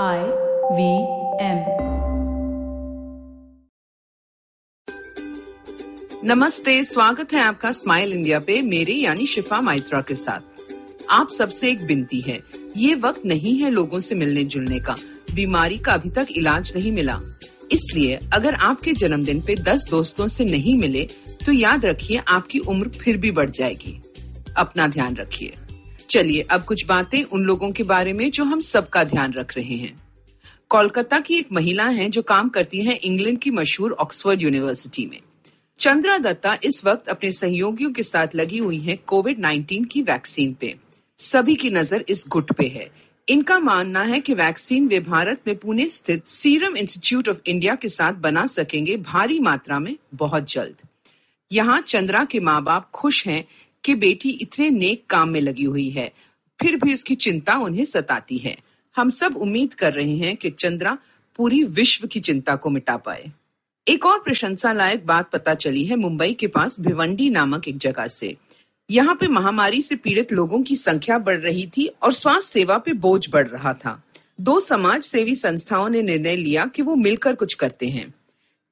I V M नमस्ते, स्वागत है आपका स्माइल इंडिया पे, मेरे यानी शिफा माइत्रा के साथ। आप सबसे एक बिनती है, ये वक्त नहीं है लोगों से मिलने जुलने का, बीमारी का अभी तक इलाज नहीं मिला। इसलिए, अगर आपके जन्मदिन पे 10 दोस्तों से नहीं मिले तो याद रखिए, आपकी उम्र फिर भी बढ़ जाएगी। अपना ध्यान रखिए। चलिए अब कुछ बातें उन लोगों के बारे में जो हम सबका ध्यान रख रहे हैं। कोलकाता की एक महिला है जो काम करती है इंग्लैंड की मशहूर ऑक्सफोर्ड यूनिवर्सिटी में। चंद्रा दत्ता इस वक्त अपने सहयोगियों के साथ लगी हुई हैं कोविड 19 की वैक्सीन पे। सभी की नज़र इस गुट पे है। इनका मानना है कि वैक्सीन वे भारत में पुणे स्थित सीरम इंस्टीट्यूट ऑफ़ इंडिया के साथ बना सकेंगे भारी मात्रा में बहुत जल्द। यहाँ चंद्रा के माँ बाप खुश हैं कि बेटी इतने नेक काम में लगी हुई है, फिर भी उसकी चिंता उन्हें सताती है। हम सब उम्मीद कर रहे हैं कि चंद्रा पूरी विश्व की चिंता को मिटा पाए। एक और प्रशंसा लायक बात पता चली है मुंबई के पास भिवंडी नामक एक जगह से। यहाँ पे महामारी से पीड़ित लोगों की संख्या बढ़ रही थी और स्वास्थ्य सेवा पे बोझ बढ़ रहा था। दो समाज सेवी संस्थाओं ने निर्णय लिया कि वो मिलकर कुछ करते हैं।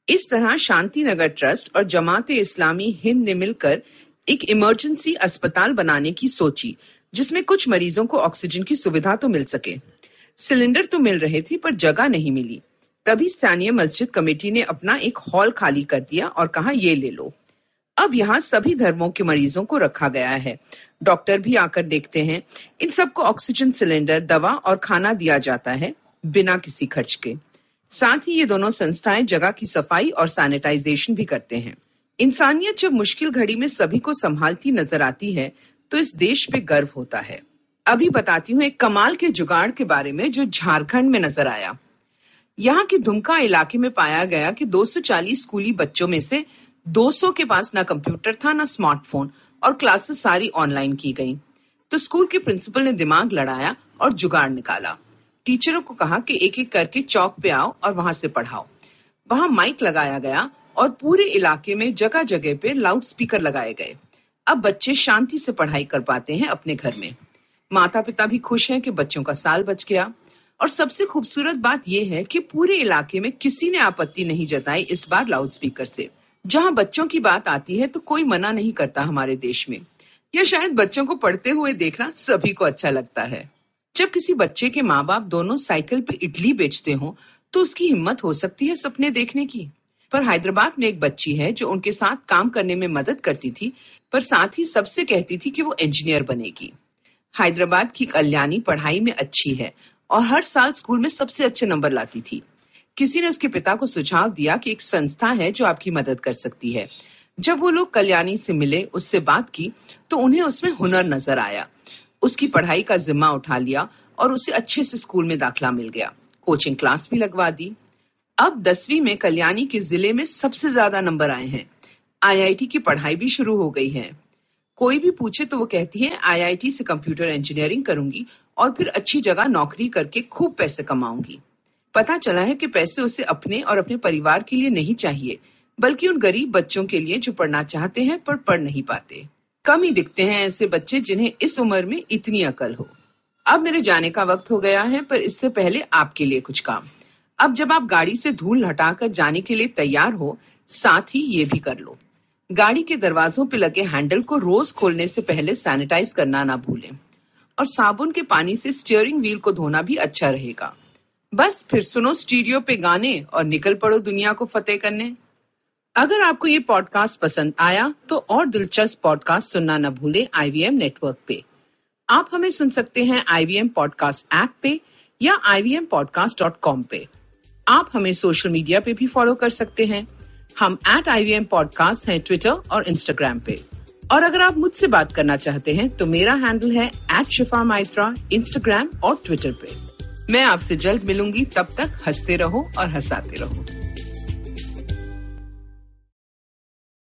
इस तरह शांति नगर ट्रस्ट और जमात इस्लामी हिंद ने मिलकर एक इमरजेंसी अस्पताल बनाने की सोची, जिसमें कुछ मरीजों को ऑक्सीजन की सुविधा तो मिल सके। सिलेंडर तो मिल रहे थे, पर जगह नहीं मिली। तभी स्थानीय मस्जिद कमेटी ने अपना एक हॉल खाली कर दिया और कहा, ये ले लो। अब यहाँ सभी धर्मों के मरीजों को रखा गया है। डॉक्टर भी आकर देखते हैं। इन सबको ऑक्सीजन सिलेंडर, दवा और खाना दिया जाता है, बिना किसी खर्च के। साथ ही ये दोनों संस्थाएँ जगह की सफ़ाई और सैनिटाइजेशन भी करते हैं। इंसानियत जब मुश्किल घड़ी में सभी को संभालती नज़र आती है तो इस देश पे गर्व होता है। अभी बताती हूँ एक कमाल के जुगाड़ के बारे में जो झारखंड में नज़र आया। यहाँ के दुमका इलाके में पाया गया कि 240 स्कूली बच्चों में से 200 के पास ना कंप्यूटर था, ना स्मार्टफ़ोन और क्लासेस सारी ऑनलाइन की गई। तो स्कूल के प्रिंसिपल ने दिमाग लड़ाया और जुगाड़ निकाला। टीचरों को कहा कि एक एक करके चौक पे आओ और वहाँ से पढ़ाओ। वहाँ माइक लगाया गया और पूरे इलाके में जगह जगह पे लाउड स्पीकर लगाए गए। अब बच्चे शांति से पढ़ाई कर पाते हैं अपने घर में। माता पिता भी खुश हैं कि बच्चों का साल बच गया। और सबसे खूबसूरत बात यह है कि पूरे इलाके में किसी ने आपत्ति नहीं जताई इस बार लाउड स्पीकर से। जहाँ बच्चों की बात आती है तो कोई मना नहीं करता हमारे देश में। या शायद बच्चों को पढ़ते हुए देखना सभी को अच्छा लगता है। जब किसी बच्चे के माँ बाप दोनों साइकिल पे इडली बेचते हो तो उसकी हिम्मत हो सकती है सपने देखने की। पर हैदराबाद में एक बच्ची है जो उनके साथ काम करने में मदद करती थी, पर साथ ही सबसे कहती थी कि वो इंजीनियर बनेगी। हैदराबाद की कल्याणी पढ़ाई में अच्छी है और हर साल स्कूल में सबसे अच्छे नंबर लाती थी। किसी ने उसके पिता को सुझाव दिया कि एक संस्था है जो आपकी मदद कर सकती है। जब वो लोग कल्याणी से मिले, उससे बात की तो उन्हें उसमें हुनर नज़र आया। उसकी पढ़ाई का जिम्मा उठा लिया और उसे अच्छे से स्कूल में दाखला मिल गया। कोचिंग क्लास भी लगवा दी। अब दसवीं में कल्याणी के ज़िले में सबसे ज़्यादा नंबर आए हैं। आईआईटी की पढ़ाई भी शुरू हो गई है। कोई भी पूछे तो वो कहती है, आईआईटी से कंप्यूटर इंजीनियरिंग करूँगी और फिर अच्छी जगह नौकरी करके खूब पैसे कमाऊँगी। पता चला है कि पैसे उसे अपने और अपने परिवार के लिए नहीं चाहिए, बल्कि उन गरीब बच्चों के लिए जो पढ़ना चाहते हैं पर पढ़ नहीं पाते। कम ही दिखते हैं ऐसे बच्चे जिन्हें इस उम्र में इतनी अकल हो। अब मेरे जाने का वक्त हो गया है, पर इससे पहले आपके लिए कुछ काम। अब जब आप गाड़ी से धूल हटाकर जाने के लिए तैयार हो, साथ ही ये भी कर लो। गाड़ी के दरवाजों पे लगे हैंडल को रोज खोलने से पहले सैनिटाइज करना ना भूलें। और साबुन के पानी से स्टीयरिंग व्हील को धोना भी अच्छा रहेगा। बस फिर सुनो स्टूडियो पे गाने और निकल पड़ो दुनिया को फतेह करने। अगर आपको ये पॉडकास्ट पसंद आया तो और दिलचस्प पॉडकास्ट सुनना न भूले आईवीएम नेटवर्क पे। आप हमें सुन सकते हैं आई आईवीएम पॉडकास्ट ऐप पे या आई वी पे। आप हमें सोशल मीडिया पे भी फॉलो कर सकते हैं। हम at I V M podcast है ट्विटर और इंस्टाग्राम पे। और अगर आप मुझसे बात करना चाहते हैं तो मेरा हैंडल है एट शिफा माइत्रा इंस्टाग्राम और ट्विटर पे। मैं आपसे जल्द मिलूँगी, तब तक हँसते रहो और हंसाते रहो।